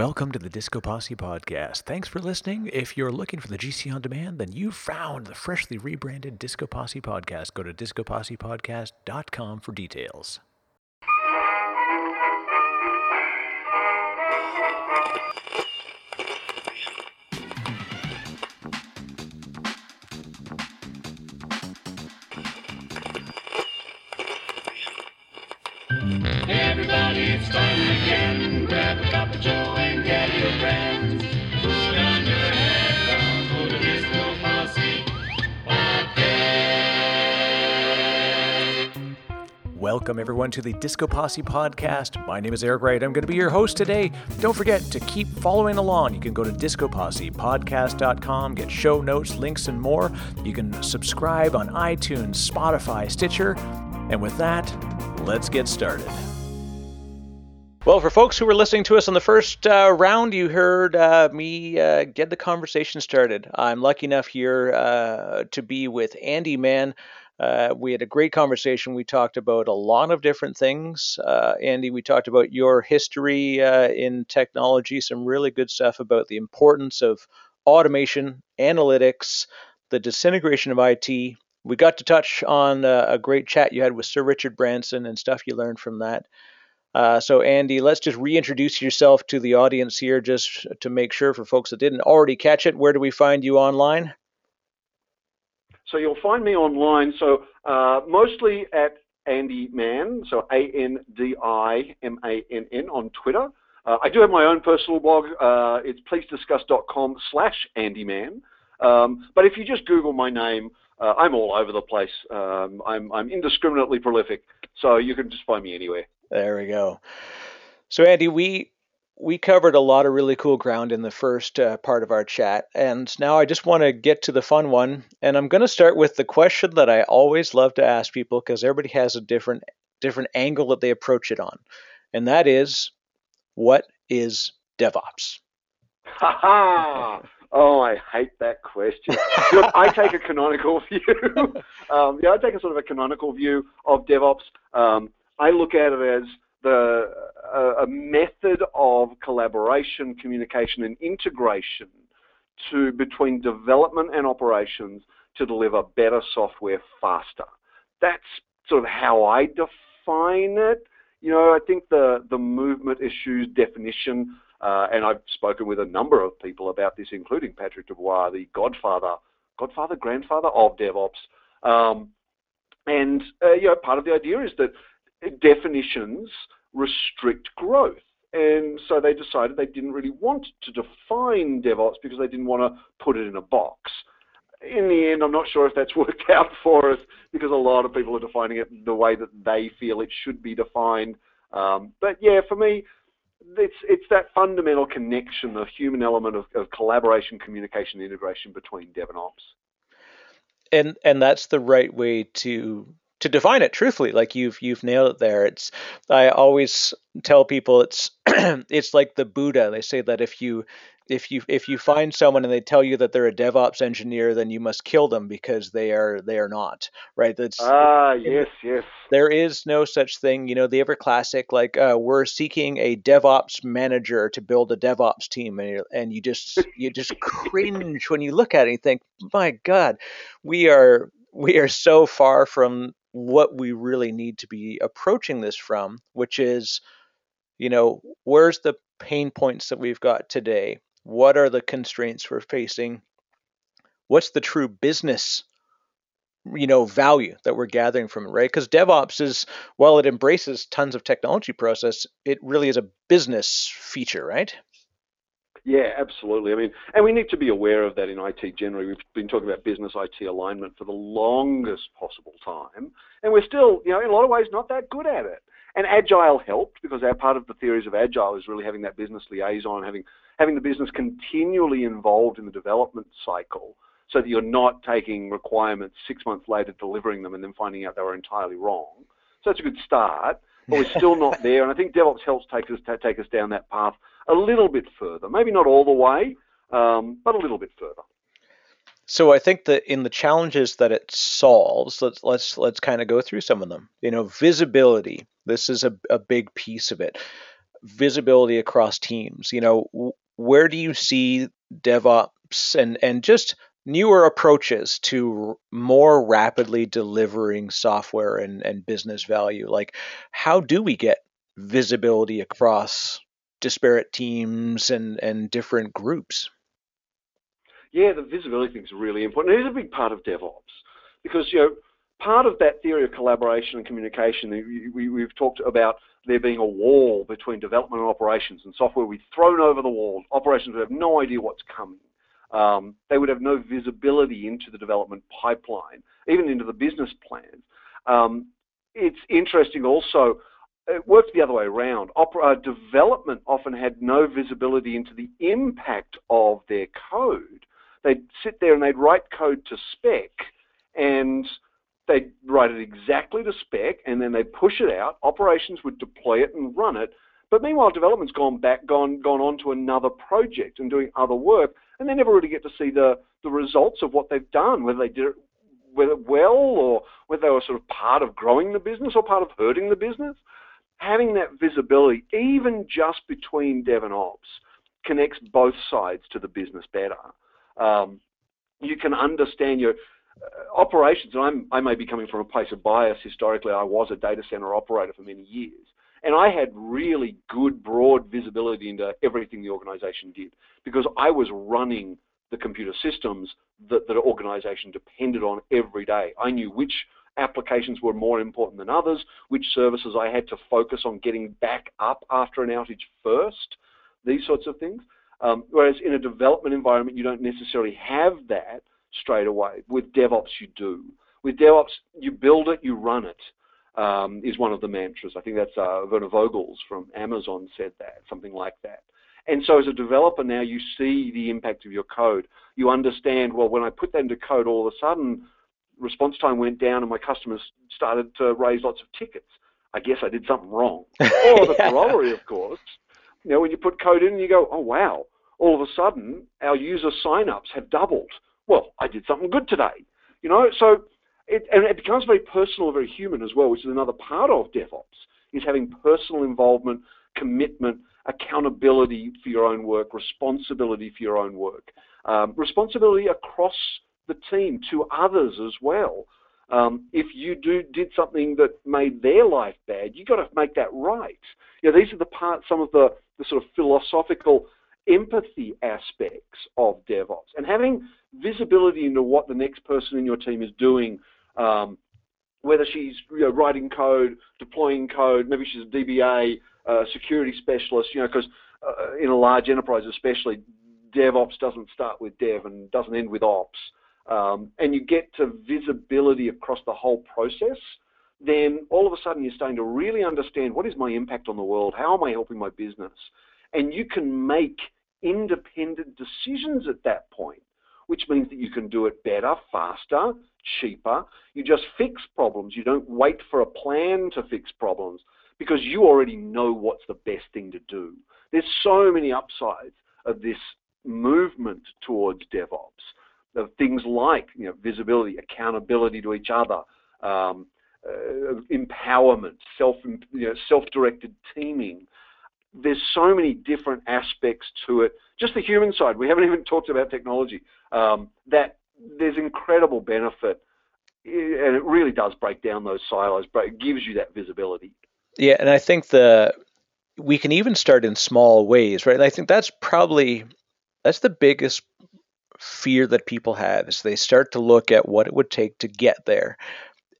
Welcome to the Disco Posse podcast. Thanks for listening. If you're looking for the GC on demand, then you've found the freshly rebranded Disco Posse podcast. Go to discopossepodcast.com for details. Welcome, everyone, to the Disco Posse podcast. My name is Eric Wright. I'm going to be your host today. Don't forget to keep following along. You can go to discopossepodcast.com, get show notes, links, and more. You can subscribe on iTunes, Spotify, Stitcher. And with that, let's get started. Well, for folks who were listening to us on the first uh, round, you heard uh, me uh, get the conversation started. I'm lucky enough here uh, to be with Andi Mann. Uh, we had a great conversation. We talked about a lot of different things. Uh, Andi, we talked about your history in technology, some really good stuff about the importance of automation, analytics, the disintegration of IT, we got to touch on a great chat you had with Sir Richard Branson and stuff you learned from that. Uh, so, Andi, let's just reintroduce yourself to the audience here, just to make sure for folks that didn't already catch it. Where do we find you online? So you'll find me online. So uh, mostly at Andi Mann, so A N D I M A N N on Twitter. Uh, I do have my own personal blog. Uh, it's pleasediscuss.com slash Andi Mann. Um, but if you just Google my name, uh, I'm all over the place. Um, I'm, I'm indiscriminately prolific, so you can just find me anywhere. There we go. So Andi, we we covered a lot of really cool ground in the first uh, part of our chat, and now I just want to get to the fun one. And I'm going to start with the question that I always love to ask people because everybody has a different different angle that they approach it on, and that is, what is DevOps? Ha ha! Oh, I hate that question. Look, I take a canonical view. um, yeah, I take a sort of a canonical view of DevOps. Um, I look at it as the a, a method of collaboration, communication, and integration to between development and operations to deliver better software faster. That's sort of how I define it. You know, I think the the movement issues definition uh, and I've spoken with a number of people about this, including Patrick Debois, the godfather, godfather, grandfather of DevOps. Um, and uh, you know, part of the idea is that definitions restrict growth. And so they decided they didn't really want to define DevOps because they didn't want to put it in a box. In the end, I'm not sure if that's worked out for us because a lot of people are defining it the way that they feel it should be defined. Um, but yeah, for me, it's it's that fundamental connection, the human element of, of collaboration, communication, integration between dev and ops. And and that's the right way to to define it truthfully like you've you've nailed it there it's i always tell people it's it's like the buddha they say that if you if you if you find someone and they tell you that they're a DevOps engineer, then you must kill them because they are they are not right. That's ah yes yes. There is no such thing. You know the ever classic like uh, we're seeking a DevOps manager to build a DevOps team, and you, and you just you just cringe when you look at it. and think, my God, we are we are so far from what we really need to be approaching this from, which is, you know, where's the pain points that we've got today? What are the constraints we're facing? What's the true business you know value that we're gathering from it right? Because devops is while it embraces tons of technology process it really is a business feature right yeah absolutely. I mean and we need to be aware of that in it generally. We've been talking about business it alignment for the longest possible time and we're still you know in a lot of ways not that good at it. And agile helped because our part of the theories of agile is really having that business liaison having having the business continually involved in the development cycle so that you're not taking requirements six months later, delivering them, and then finding out they were entirely wrong. So that's a good start, but we're still not there. And I think DevOps helps take us take us down that path a little bit further. Maybe not all the way, um, but a little bit further. So I think that in the challenges that it solves, let's let's let's kind of go through some of them. You know, visibility. This is a, a big piece of it visibility across teams. You know, where do you see DevOps and and just newer approaches to more rapidly delivering software and, and business value? Like, how do we get visibility across disparate teams and, and different groups? Yeah, the visibility thing is really important. It is a big part of DevOps because you know part of that theory of collaboration and communication. We, have talked about there being a wall between development and operations, and software we've thrown over the wall. Operations have no idea what's coming. Um, they would have no visibility into the development pipeline, even into the business plans. Um, it's interesting also, it works the other way around. Opera, uh, development often had no visibility into the impact of their code. They'd sit there and they'd write code to spec, and they'd write it exactly to spec, and then they'd push it out. Operations would deploy it and run it. But meanwhile, development's gone back, gone, gone on to another project and doing other work and they never really get to see the, the results of what they've done, whether they did it whether well or whether they were sort of part of growing the business or part of hurting the business. Having that visibility, even just between dev and ops, connects both sides to the business better. Um, you can understand your uh, operations, and I'm, I may be coming from a place of bias. Historically, I was a data center operator for many years. And I had really good, broad visibility into everything the organization did because I was running the computer systems that the organization depended on every day. I knew which applications were more important than others, which services I had to focus on getting back up after an outage first, these sorts of things. Um, whereas in a development environment, you don't necessarily have that straight away. With DevOps, you do. With DevOps, you build it, you run it um, is one of the mantras. I think that's uh, Werner Vogels from Amazon said that, something like that. And so as a developer now, you see the impact of your code. You understand, well, when I put that into code, all of a sudden, response time went down and my customers started to raise lots of tickets. I guess I did something wrong. or the corollary, of course, you know, when you put code in and you go, oh, wow, all of a sudden, our user sign-ups have doubled. Well, I did something good today. You know, so it, and it becomes very personal, very human as well, which is another part of DevOps, is having personal involvement, commitment, accountability for your own work, responsibility for your own work, um, responsibility across the team to others as well. Um, if you do did something that made their life bad, you got to make that right. You know, these are the parts, some of the, the sort of philosophical empathy aspects of DevOps, and having visibility into what the next person in your team is doing um, whether she's you know, writing code, deploying code, maybe she's a DBA, uh, security specialist, you know, because uh, in a large enterprise especially, DevOps doesn't start with dev and doesn't end with ops. Um, and you get to visibility across the whole process, then all of a sudden you're starting to really understand what is my impact on the world, how am I helping my business, and you can make independent decisions at that point which means that you can do it better, faster, cheaper. You just fix problems. You don't wait for a plan to fix problems because you already know what's the best thing to do. There's so many upsides of this movement towards DevOps. Of things like you know, visibility, accountability to each other, um, uh, empowerment, self you know, self-directed teaming, there's so many different aspects to it. Just the human side, we haven't even talked about technology. Um, that there's incredible benefit, and it really does break down those silos, but it gives you that visibility. Yeah, and I think the we can even start in small ways, right? And I think that's probably that's the biggest fear that people have is they start to look at what it would take to get there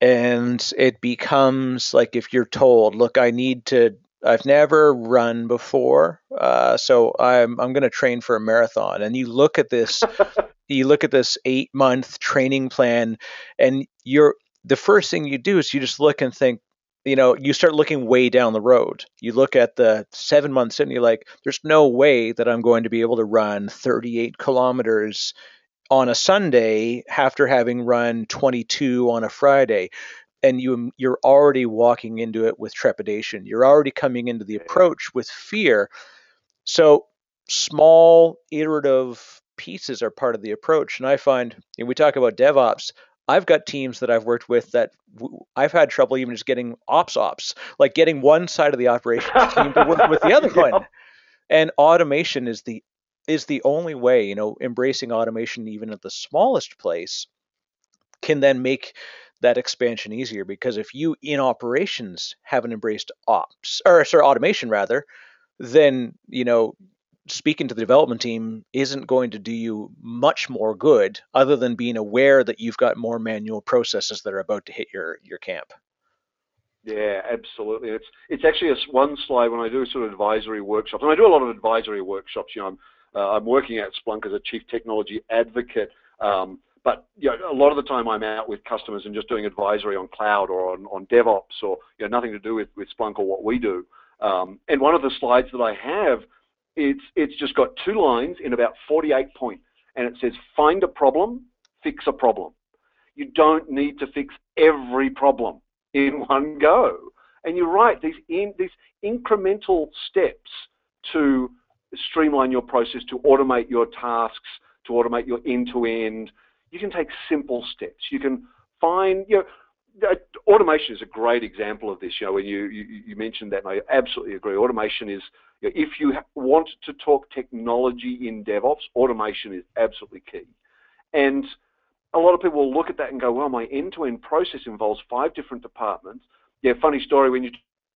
and it becomes like if you're told look i need to I've never run before, uh, so I'm I'm going to train for a marathon. And you look at this, you look at this eight month training plan, and you're the first thing you do is you just look and think, you know, you start looking way down the road. You look at the seven months and you're like, there's no way that I'm going to be able to run 38 kilometers on a Sunday after having run 22 on a Friday and you you're already walking into it with trepidation. You're already coming into the approach with fear. So small iterative pieces are part of the approach. And I find when we talk about DevOps, I've got teams that I've worked with that w- I've had trouble even just getting ops ops, like getting one side of the operations team to work with the other one. And automation is the is the only way, you know, embracing automation even at the smallest place can then make that expansion easier because if you in operations haven't embraced ops or sorry automation rather then you know speaking to the development team isn't going to do you much more good other than being aware that you've got more manual processes that are about to hit your your camp Yeah, absolutely. It's it's actually a one slide when I do sort of advisory workshops, and I do a lot of advisory workshops. You know, I'm uh, I'm working at Splunk as a chief technology advocate, um, but you know, a lot of the time I'm out with customers and just doing advisory on cloud or on, on DevOps or you know nothing to do with with Splunk or what we do. Um, and one of the slides that I have, it's it's just got two lines in about 48 points, and it says find a problem, fix a problem. You don't need to fix every problem in one go. And you're right, these, in, these incremental steps to streamline your process, to automate your tasks, to automate your end-to-end, you can take simple steps. You can find, you know, automation is a great example of this. You know, when you, you, you mentioned that, and I absolutely agree. Automation is, you know, if you want to talk technology in DevOps, automation is absolutely key. And a lot of people will look at that and go, well, my end-to-end process involves five different departments. Yeah, funny story when you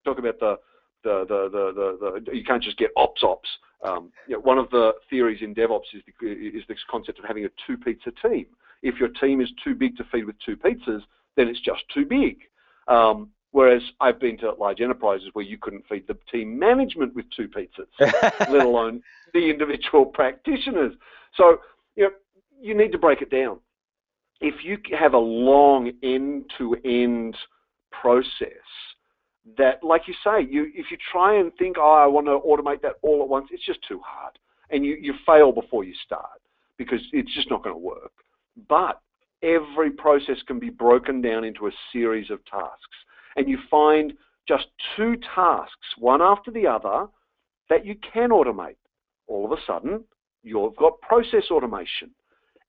talk about the the the the, the, the you can't just get ops ops. Um, you know, one of the theories in DevOps is the, is this concept of having a two pizza team. If your team is too big to feed with two pizzas, then it's just too big. Um, whereas I've been to large enterprises where you couldn't feed the team management with two pizzas, let alone the individual practitioners. So you know, you need to break it down if you have a long end-to-end process that, like you say, you if you try and think, oh, I want to automate that all at once, it's just too hard, and you you fail before you start because it's just not going to work. But every process can be broken down into a series of tasks, and you find just two tasks, one after the other, that you can automate. All of a sudden, you've got process automation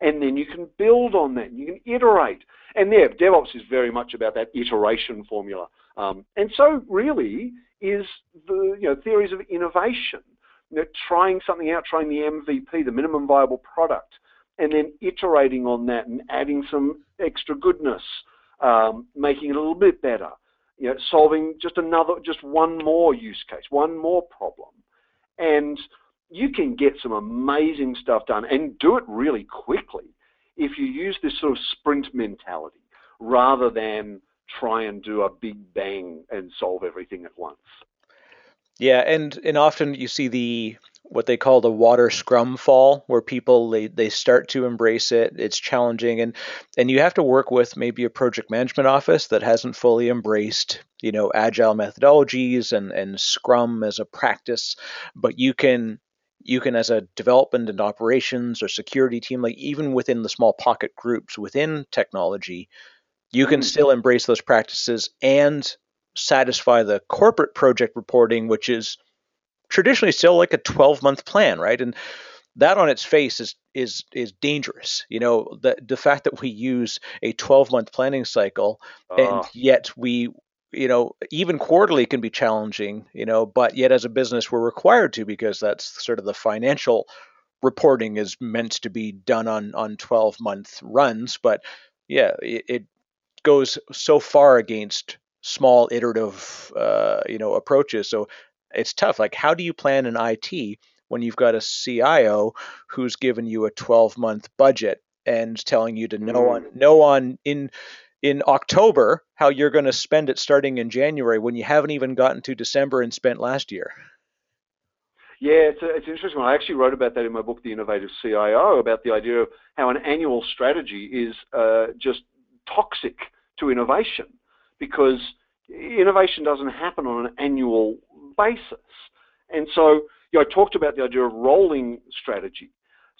and then you can build on that. You can iterate. And there, DevOps is very much about that iteration formula. Um, and so, really, is the you know theories of innovation. You know, trying something out, trying the MVP, the minimum viable product, and then iterating on that and adding some extra goodness, um, making it a little bit better. You know, solving just another, just one more use case, one more problem, and you can get some amazing stuff done and do it really quickly if you use this sort of sprint mentality rather than try and do a big bang and solve everything at once. Yeah, and and often you see the what they call the water scrum fall where people they, they start to embrace it. It's challenging. And and you have to work with maybe a project management office that hasn't fully embraced you know agile methodologies and and scrum as a practice. But you can you can as a development and operations or security team like even within the small pocket groups within technology you can Mm. still embrace those practices and satisfy the corporate project reporting which is traditionally still like a 12 month plan right? And that on its face is is is dangerous. You know the the fact that we use a 12 month planning cycle and Ah, yet we you know even quarterly can be challenging you know but yet as a business we're required to because that's sort of the financial reporting is meant to be done on on 12 month runs. But yeah it, it goes so far against small iterative uh, you know approaches. So it's tough like how do you plan an IT when you've got a CIO who's given you a 12 month budget and telling you to know on know on in in October how you're going to spend it starting in January when you haven't even gotten to December and spent last year. Yeah, it's, a, it's an interesting one. I actually wrote about that in my book, The Innovative CIO, about the idea of how an annual strategy is uh, just toxic to innovation because innovation doesn't happen on an annual basis. And so, you know, I talked about the idea of rolling strategy.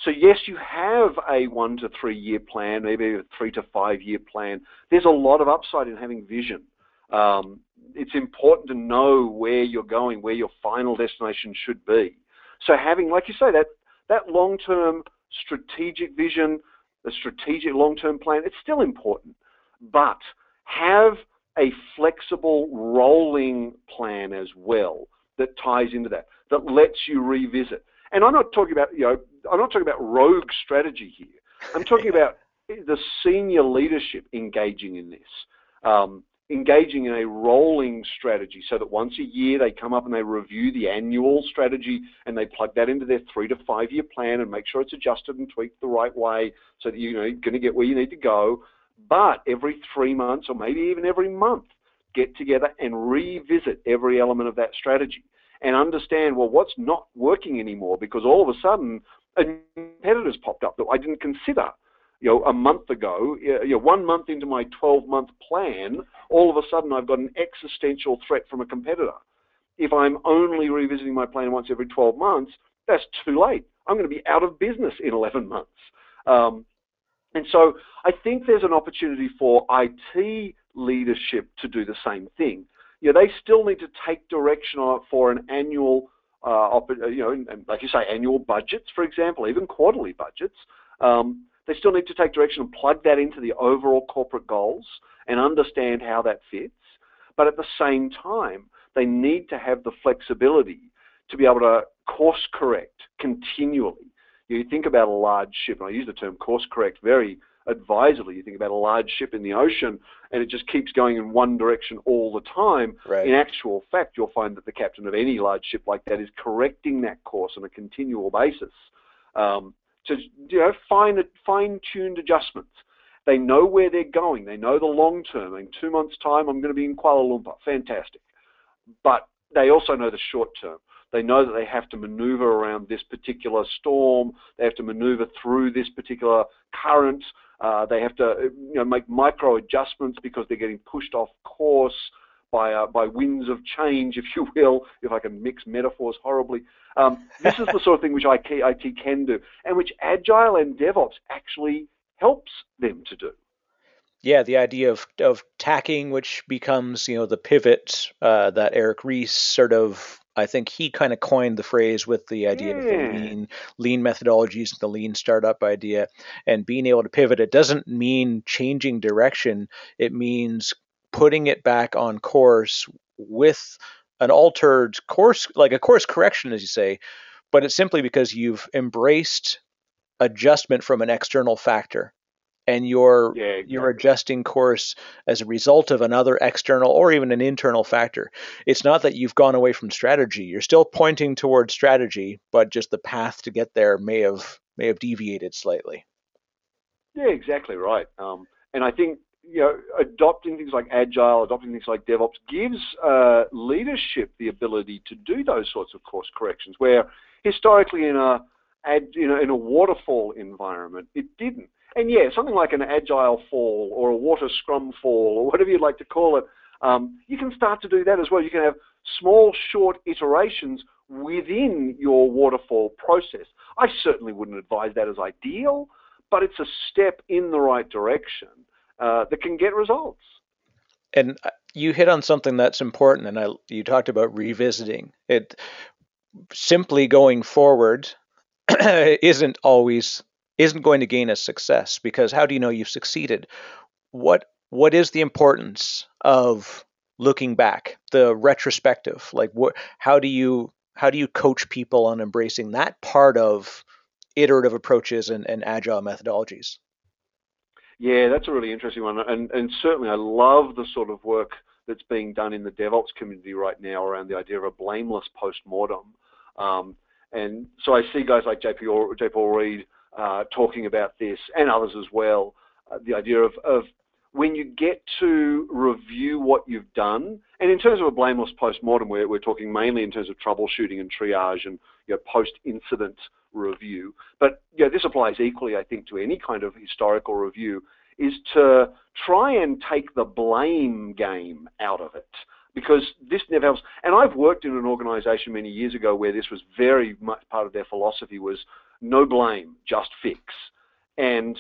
So yes, you have a one to three year plan, maybe a three to five year plan. There's a lot of upside in having vision. Um, it's important to know where you're going, where your final destination should be. So having, like you say, that that long-term strategic vision, the strategic long-term plan, it's still important, but have a flexible rolling plan as well that ties into that, that lets you revisit. And I'm not talking about, you know, I'm not talking about rogue strategy here. I'm talking about the senior leadership engaging in this, um, engaging in a rolling strategy so that once a year they come up and they review the annual strategy and they plug that into their three to five year plan and make sure it's adjusted and tweaked the right way so that you know, you're going to get where you need to go. But every three months or maybe even every month, get together and revisit every element of that strategy and understand, well, what's not working anymore because all of a sudden a competitor's popped up that I didn't consider you know, a month ago, you know, one month into my 12-month plan, all of a sudden I've got an existential threat from a competitor. If I'm only revisiting my plan once every 12 months, that's too late. I'm going to be out of business in 11 months. Um, and so I think there's an opportunity for IT leadership to do the same thing. You know, they still need to take direction for an annual, uh, you know, like you say, annual budgets, for example, even quarterly budgets. Um, they still need to take direction and plug that into the overall corporate goals and understand how that fits. But at the same time, they need to have the flexibility to be able to course correct continually. You think about a large ship, and I use the term course correct very advisedly. You think about a large ship in the ocean and it just keeps going in one direction all the time. Right. In actual fact, you'll find that the captain of any large ship like that is correcting that course on a continual basis. Um, to you know fine fine tuned adjustments. They know where they're going. They know the long term. In two months' time, I'm going to be in Kuala Lumpur. Fantastic. But they also know the short term. They know that they have to maneuver around this particular storm. They have to maneuver through this particular current. Uh, they have to you know, make micro adjustments because they're getting pushed off course by, uh, by winds of change, if you will, if I can mix metaphors horribly. Um, this is the sort of thing which IT can do, and which Agile and DevOps actually helps them to do. Yeah, the idea of of tacking, which becomes you know the pivot uh, that Eric Ries sort of I think he kind of coined the phrase with the idea yeah. of the hmm. lean lean methodologies, and the lean startup idea, and being able to pivot. It doesn't mean changing direction. It means putting it back on course with an altered course, like a course correction, as you say, but it's simply because you've embraced adjustment from an external factor and you're yeah, exactly. you're adjusting course as a result of another external or even an internal factor. It's not that you've gone away from strategy. You're still pointing towards strategy, but just the path to get there may have may have deviated slightly. Yeah, exactly right. Um, and I think you know, adopting things like agile, adopting things like DevOps gives uh, leadership the ability to do those sorts of course corrections. Where historically in a you know, in a waterfall environment, it didn't. And yeah, something like an agile fall or a water scrum fall or whatever you'd like to call it, um, you can start to do that as well. You can have small, short iterations within your waterfall process. I certainly wouldn't advise that as ideal, but it's a step in the right direction uh, that can get results. And uh, you hit on something that's important, and I, you talked about revisiting it. Simply going forward isn't always isn't going to gain us success because how do you know you've succeeded? What what is the importance of looking back, the retrospective? Like what how do you how do you coach people on embracing that part of iterative approaches and, and agile methodologies? Yeah, that's a really interesting one, and and certainly I love the sort of work that's being done in the DevOps community right now around the idea of a blameless post-mortem. Um, and so I see guys like JP or, J. Paul Reed talking about this, and others as well. Uh, the idea of, of when you get to review what you've done, and in terms of a blameless post-mortem, we're, we're talking mainly in terms of troubleshooting and triage and you know, post-incident review. But yeah, this applies equally, I think, to any kind of historical review, is to try and take the blame game out of it. Because this never helps. And I've worked in an organization many years ago where this was very much part of their philosophy was no blame, just fix. And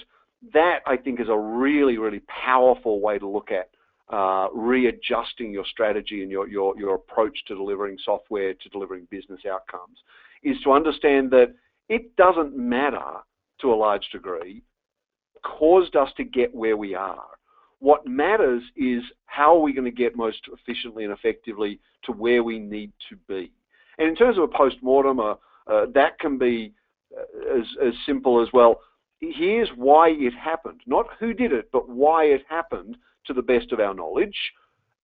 that, I think, is a really, really powerful way to look at uh, readjusting your strategy and your, your, your approach to delivering software, to delivering business outcomes, is to understand that it doesn't matter to a large degree caused us to get where we are. What matters is how are we going to get most efficiently and effectively to where we need to be. And in terms of a post-mortem, uh, uh, that can be as, as simple as, well, here's why it happened. Not who did it, but why it happened to the best of our knowledge.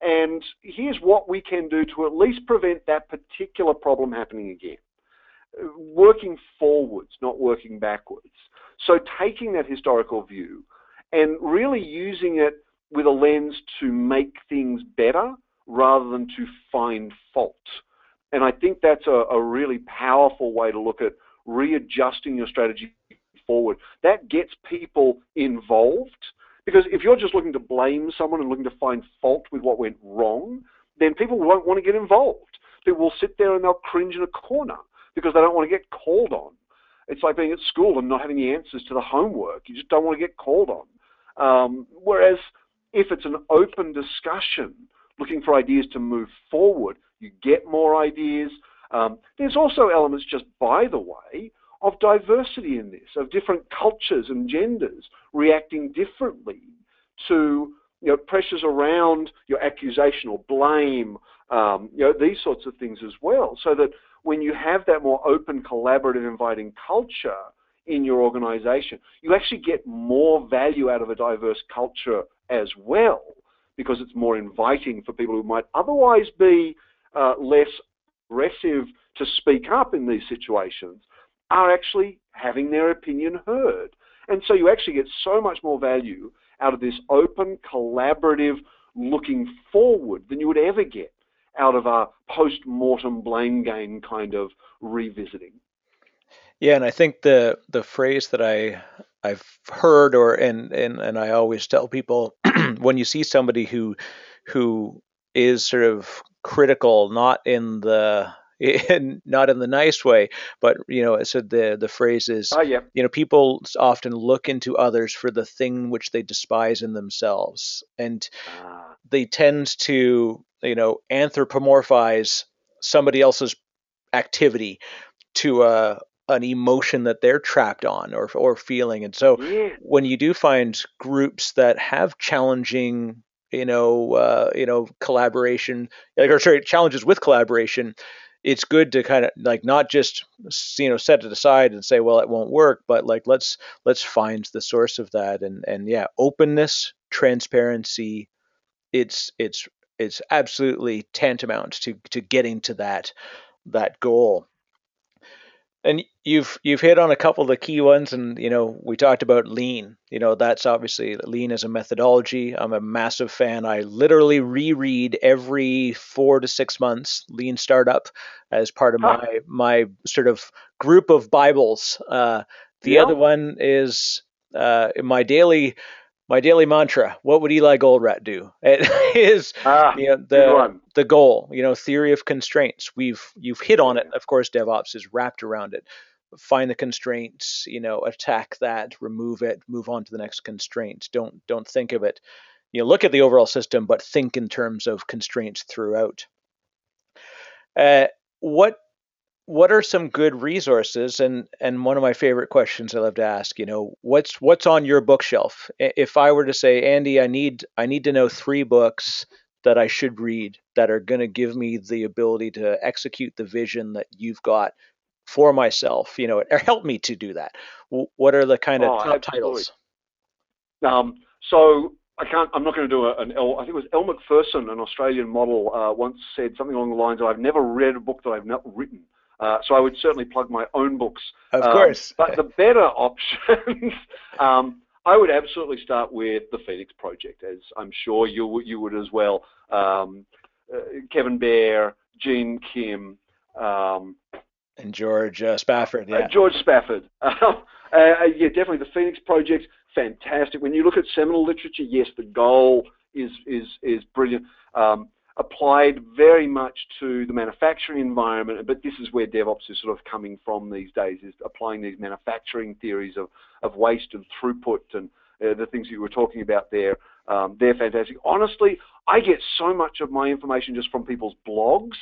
And here's what we can do to at least prevent that particular problem happening again. Working forwards, not working backwards. So taking that historical view and really using it with a lens to make things better rather than to find fault. And I think that's a, a really powerful way to look at readjusting your strategy forward. That gets people involved because if you're just looking to blame someone and looking to find fault with what went wrong, then people won't want to get involved. They will sit there and they'll cringe in a corner because they don't want to get called on. It's like being at school and not having the answers to the homework. You just don't want to get called on. Um, whereas if it's an open discussion, looking for ideas to move forward, you get more ideas. Um, there's also elements, just by the way, of diversity in this, of different cultures and genders reacting differently to you know, pressures around your accusation or blame, um, you know, these sorts of things as well. So that when you have that more open, collaborative, inviting culture in your organization, you actually get more value out of a diverse culture as well because it's more inviting for people who might otherwise be uh, less aggressive to speak up in these situations are actually having their opinion heard. And so you actually get so much more value out of this open, collaborative, looking forward than you would ever get out of a post-mortem blame game kind of revisiting. Yeah, and I think the the phrase that I I've heard or and and and I always tell people when you see somebody who who is sort of critical, not in the in, not in the nice way, but you know, so the the phrase is, oh, yeah. you know, people often look into others for the thing which they despise in themselves, and ah. they tend to, you know, anthropomorphize somebody else's activity to a an emotion that they're trapped on or or feeling. And so yeah. when you do find groups that have challenging you know, uh, you know, collaboration, or sorry, challenges with collaboration, it's good to kind of like not just you know set it aside and say well it won't work but like let's let's find the source of that and and yeah openness transparency it's it's it's absolutely tantamount to to getting to that that goal and you've you've hit on a couple of the key ones, and you know we talked about lean. You know that's obviously lean as a methodology. I'm a massive fan. I literally reread every four to six months Lean Startup as part of my my sort of group of Bibles. Uh, the yeah. other one is uh, my daily my daily mantra. What would Eli Goldratt do? It is ah, you know, the the goal. You know, theory of constraints. We've you've hit on it. Of course, DevOps is wrapped around it. Find the constraints. You know, attack that, remove it, move on to the next constraint. Don't don't think of it. You know, look at the overall system, but think in terms of constraints throughout. Uh, what what are some good resources and and one of my favorite questions i love to ask you know what's what's on your bookshelf if i were to say andi i need i need to know three books that i should read that are going to give me the ability to execute the vision that you've got for myself you know or help me to do that what are the kind of oh, titles um, so I can't. I'm not going to do an I think it was Elle Macpherson, an Australian model, uh, once said something along the lines of, "I've never read a book that I've not written." Uh, so I would certainly plug my own books. Of um, course. But the better options, um, I would absolutely start with the Phoenix Project, as I'm sure you you would as well. Um, uh, Kevin Behr, Gene Kim. Um, and George uh, Spafford, yeah. Uh, George Spafford. Uh, yeah, definitely the Phoenix Project, fantastic. When you look at seminal literature, yes, the goal is is is brilliant. Um, applied very much to the manufacturing environment, but this is where DevOps is sort of coming from these days, is applying these manufacturing theories of, of waste and throughput and uh, the things you were talking about there. Um, they're fantastic. Honestly, I get so much of my information just from people's blogs.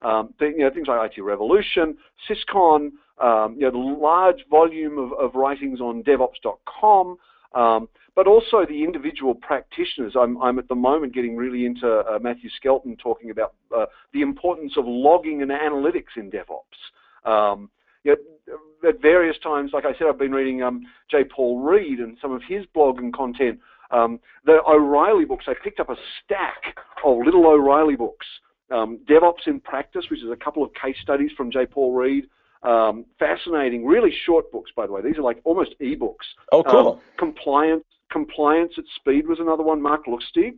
Um, you know, things like IT Revolution, Syscon, um, you know, the large volume of, of writings on DevOps.com. um, but also the individual practitioners. I'm, I'm at the moment getting really into uh, Matthew Skelton talking about uh, the importance of logging and analytics in DevOps. Um, you know, at various times, like I said, I've been reading um, J. Paul Reed and some of his blog and content. Um, the O'Reilly books, I picked up a stack of little O'Reilly books. Um, DevOps in Practice, which is a couple of case studies from J. Paul Reed. Um, fascinating, really short books, by the way. These are like almost e-books. Oh, cool. Um, compliance, compliance at speed was another one. Mark Lustig.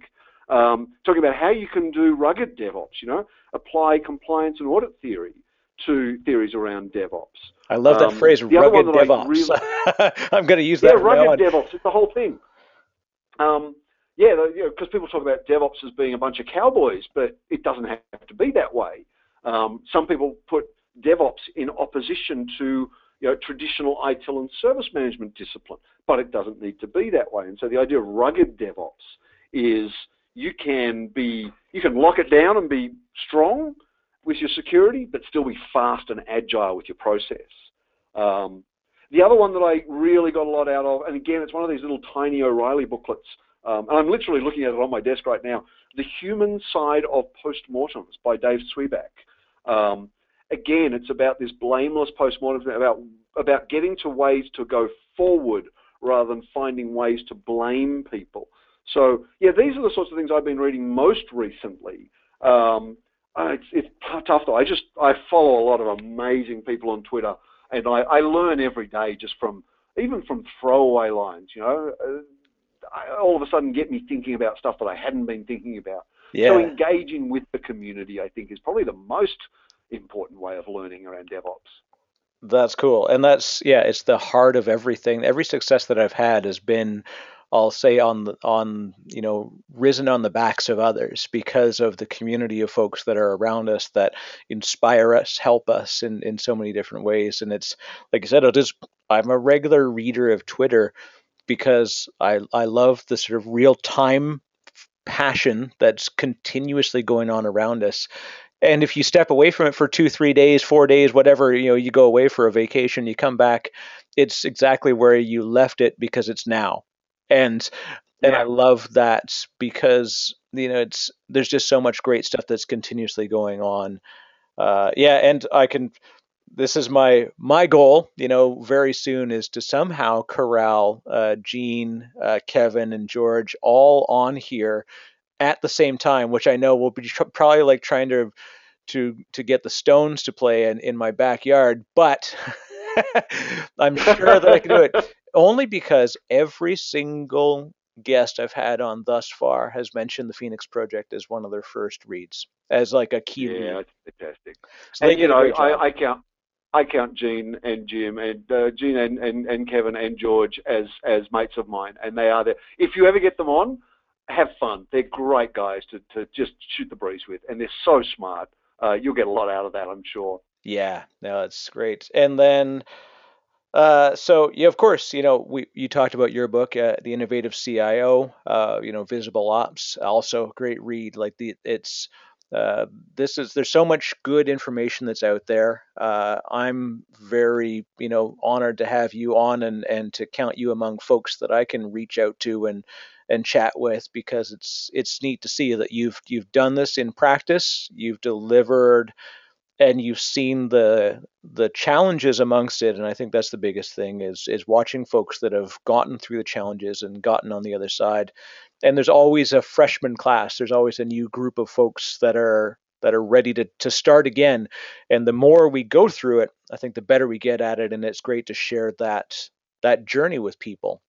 Um, talking about how you can do rugged DevOps, you know, apply compliance and audit theory to theories around DevOps. I love that Um, phrase, rugged that DevOps. really- I'm going to use Yeah, that now rugged on. DevOps. It's the whole thing. Um, yeah, because you know, people talk about DevOps as being a bunch of cowboys, but it doesn't have to be that way. Um, some people put DevOps in opposition to you know, traditional ITIL and service management discipline, but it doesn't need to be that way. And so the idea of rugged DevOps is you can be, you can lock it down and be strong with your security, but still be fast and agile with your process. Um, the other one that I really got a lot out of, and again, it's one of these little tiny O'Reilly booklets, um, and I'm literally looking at it on my desk right now. The Human Side of Postmortems by Dave Zwieback. Um, again, it's about this blameless postmortem, about about getting to ways to go forward rather than finding ways to blame people. So yeah, these are the sorts of things I've been reading most recently. Um, uh, it's, it's tough though. I just I follow a lot of amazing people on Twitter, and I, I learn every day just from even from throwaway lines. You know, uh, I, all of a sudden get me thinking about stuff that I hadn't been thinking about. Yeah. So engaging with the community, I think, is probably the most important way of learning around DevOps. That's cool. And that's yeah, it's the heart of everything. Every success that I've had has been I'll say on the, on you know risen on the backs of others because of the community of folks that are around us that inspire us, help us in in so many different ways. And it's like I said, it is I'm a regular reader of Twitter because I I love the sort of real time passion that's continuously going on around us and if you step away from it for two three days four days whatever you know you go away for a vacation you come back it's exactly where you left it because it's now. And and i love that because you know it's there's just so much great stuff that's continuously going on. Uh, yeah and i can this is my my goal you know very soon is to somehow corral uh, gene uh, kevin and george all on here at the same time which i know will be tr- probably like trying to to to get the stones to play in in my backyard but i'm sure that i can do it only because every single guest i've had on thus far has mentioned the phoenix project as one of their first reads as like a key Yeah, read it's fantastic. so and you know. I, I count I count Gene and Jim and uh, Gene and, and, and Kevin and George as as mates of mine, and they are there. If you ever get them on, have fun. They're great guys to, to just shoot the breeze with, and they're so smart. Uh, you'll get a lot out of that, I'm sure. Yeah, no, it's great. And then, uh, so yeah, of course, you know, we you talked about your book, uh, The Innovative CIO. Uh, you know, Visible Ops, also great read. Like the it's uh, this is there's so much good information that's out there. Uh, I'm very you know honored to have you on and and to count you among folks that I can reach out to and and chat with because it's it's neat to see that you've you've done this in practice. You've delivered and you've seen the the challenges amongst it and i think that's the biggest thing is is watching folks that have gotten through the challenges and gotten on the other side and there's always a freshman class there's always a new group of folks that are that are ready to to start again and the more we go through it i think the better we get at it and it's great to share that that journey with people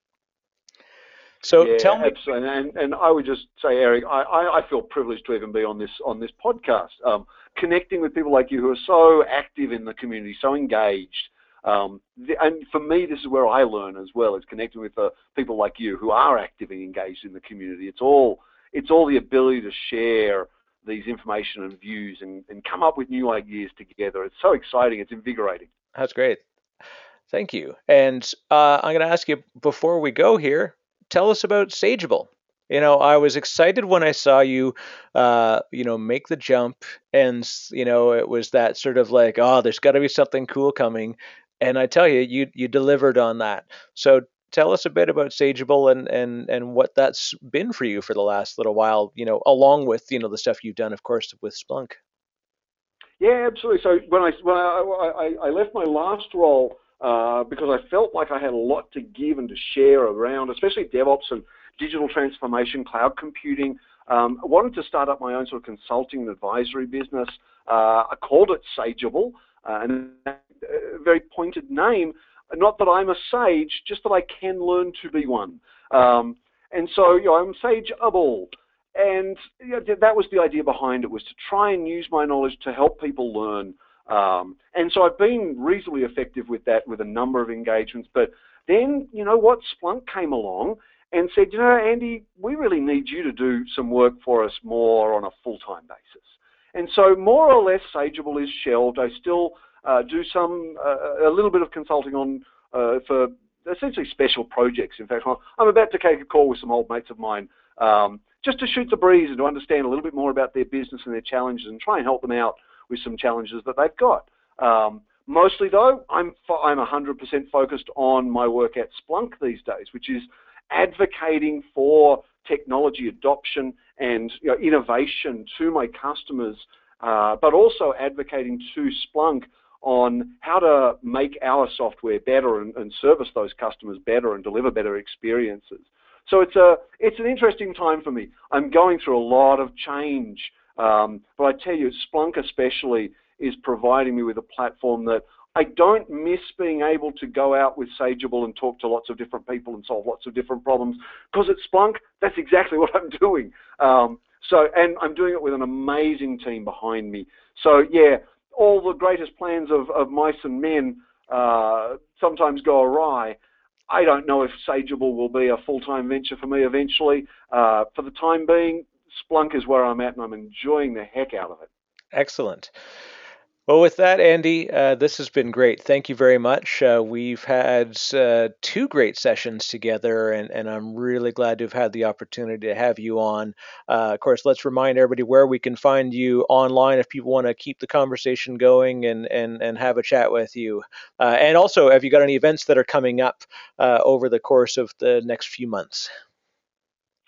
so yeah, tell me absolutely. And, and I would just say, Eric, I, I, I feel privileged to even be on this on this podcast, um, connecting with people like you who are so active in the community, so engaged. Um, the, and for me, this is where I learn as well, is connecting with uh, people like you who are active and engaged in the community. It's all it's all the ability to share these information and views and, and come up with new ideas together. It's so exciting. It's invigorating. That's great. Thank you. And uh, I'm going to ask you before we go here, tell us about Sageable. You know, I was excited when I saw you, uh, you know, make the jump, and you know, it was that sort of like, oh, there's got to be something cool coming, and I tell you, you you delivered on that. So tell us a bit about Sageable and and and what that's been for you for the last little while. You know, along with you know the stuff you've done, of course, with Splunk. Yeah, absolutely. So when I when I, I, I left my last role uh, because I felt like I had a lot to give and to share around, especially DevOps and digital transformation, cloud computing. Um, I wanted to start up my own sort of consulting and advisory business. Uh, I called it Sageable, uh, and a very pointed name. Not that I'm a sage, just that I can learn to be one. Um, and so, you know, I'm sageable. And you know, that was the idea behind it, was to try and use my knowledge to help people learn. Um, and so I've been reasonably effective with that with a number of engagements. But then, you know what, Splunk came along and said, you know, Andi, we really need you to do some work for us more on a full-time basis. And so more or less Sageable is shelved. I still uh, do some, uh, a little bit of consulting on uh, for essentially special projects. In fact, I'm about to take a call with some old mates of mine um, just to shoot the breeze and to understand a little bit more about their business and their challenges and try and help them out with some challenges that they've got. Um, mostly though, I'm I'm 100% focused on my work at Splunk these days, which is advocating for technology adoption and you know, innovation to my customers, uh, but also advocating to Splunk on how to make our software better and, and, service those customers better and deliver better experiences. So it's a it's an interesting time for me. I'm going through a lot of change, um, but I tell you, Splunk especially is providing me with a platform that I don't miss being able to go out with Sageable and talk to lots of different people and solve lots of different problems because at Splunk, that's exactly what I'm doing. Um, so, and I'm doing it with an amazing team behind me. So, yeah, all the greatest plans of, of mice and men uh, sometimes go awry. I don't know if Sageable will be a full-time venture for me eventually. Uh, for the time being, Splunk is where I'm at, and I'm enjoying the heck out of it. Excellent. Well, with that, Andi, uh, this has been great. Thank you very much. Uh, we've had uh, two great sessions together, and, and I'm really glad to have had the opportunity to have you on. Uh, of course, let's remind everybody where we can find you online if people want to keep the conversation going and, and, and have a chat with you. Uh, and also, have you got any events that are coming up uh, over the course of the next few months?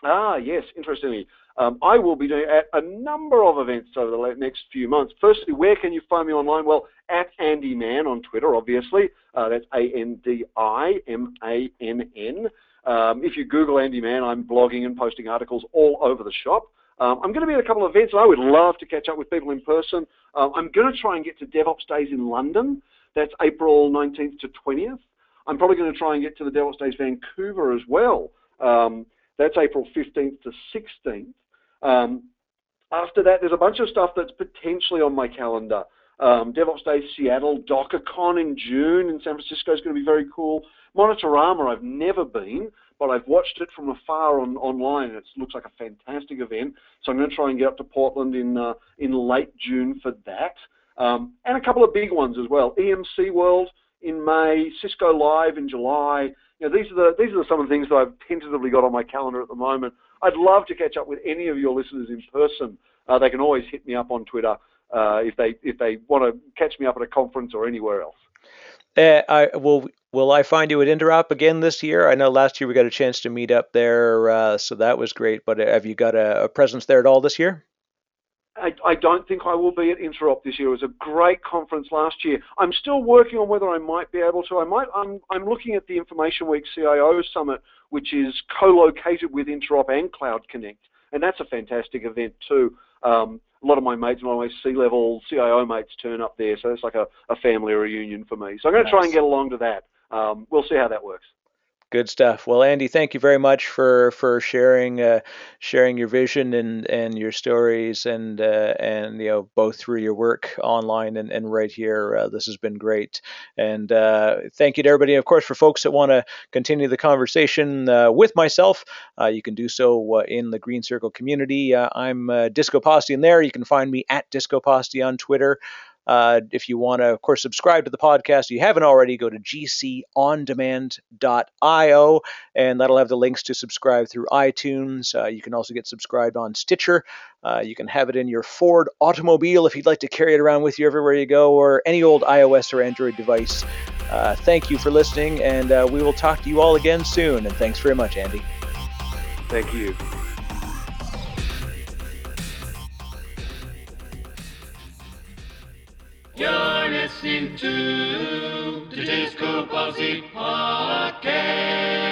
Ah, yes, interestingly. Um, I will be doing at a number of events over the next few months. Firstly, where can you find me online? Well, at Andi Mann on Twitter, obviously. Uh, that's A-N-D-I-M-A-N-N. Um, if you Google Andi Mann, I'm blogging and posting articles all over the shop. Um, I'm going to be at a couple of events, and I would love to catch up with people in person. Um, I'm going to try and get to DevOps Days in London. That's April 19th to 20th. I'm probably going to try and get to the DevOps Days Vancouver as well. Um, that's April 15th to 16th. Um, after that, there's a bunch of stuff that's potentially on my calendar. Um, DevOps Day Seattle, DockerCon in June in San Francisco is going to be very cool. Monitorama, I've never been, but I've watched it from afar on online, it looks like a fantastic event. So I'm going to try and get up to Portland in uh, in late June for that, um, and a couple of big ones as well. EMC World in May, Cisco Live in July. You know, these are the these are some of the things that I've tentatively got on my calendar at the moment. I'd love to catch up with any of your listeners in person. Uh, they can always hit me up on Twitter uh, if they if they want to catch me up at a conference or anywhere else. Uh, I will. Will I find you at Interop again this year? I know last year we got a chance to meet up there, uh, so that was great. But have you got a, a presence there at all this year? I, I, don't think I will be at Interop this year. It was a great conference last year. I'm still working on whether I might be able to. I might. I'm, I'm looking at the Information Week CIO Summit, which is co-located with Interop and Cloud Connect, and that's a fantastic event too. Um, a lot of my mates, my C-level CIO mates turn up there, so it's like a, a family reunion for me. So I'm going to try and get along to that. Um, we'll see how that works. Good stuff. Well, Andi, thank you very much for for sharing uh, sharing your vision and and your stories and uh, and you know both through your work online and, and right here. Uh, this has been great. And uh, thank you to everybody. Of course, for folks that want to continue the conversation uh, with myself, uh, you can do so in the Green Circle community. I'm Disco Posse in there. You can find me at Disco Posse on Twitter. Uh, if you want to, of course, subscribe to the podcast, if you haven't already, go to gcondemand.io, and that'll have the links to subscribe through iTunes. Uh, you can also get subscribed on Stitcher. Uh, you can have it in your Ford automobile if you'd like to carry it around with you everywhere you go, or any old iOS or Android device. Uh, thank you for listening, and uh, we will talk to you all again soon. And thanks very much, Andi. Thank you. Listening to the Disco Posse Podcast.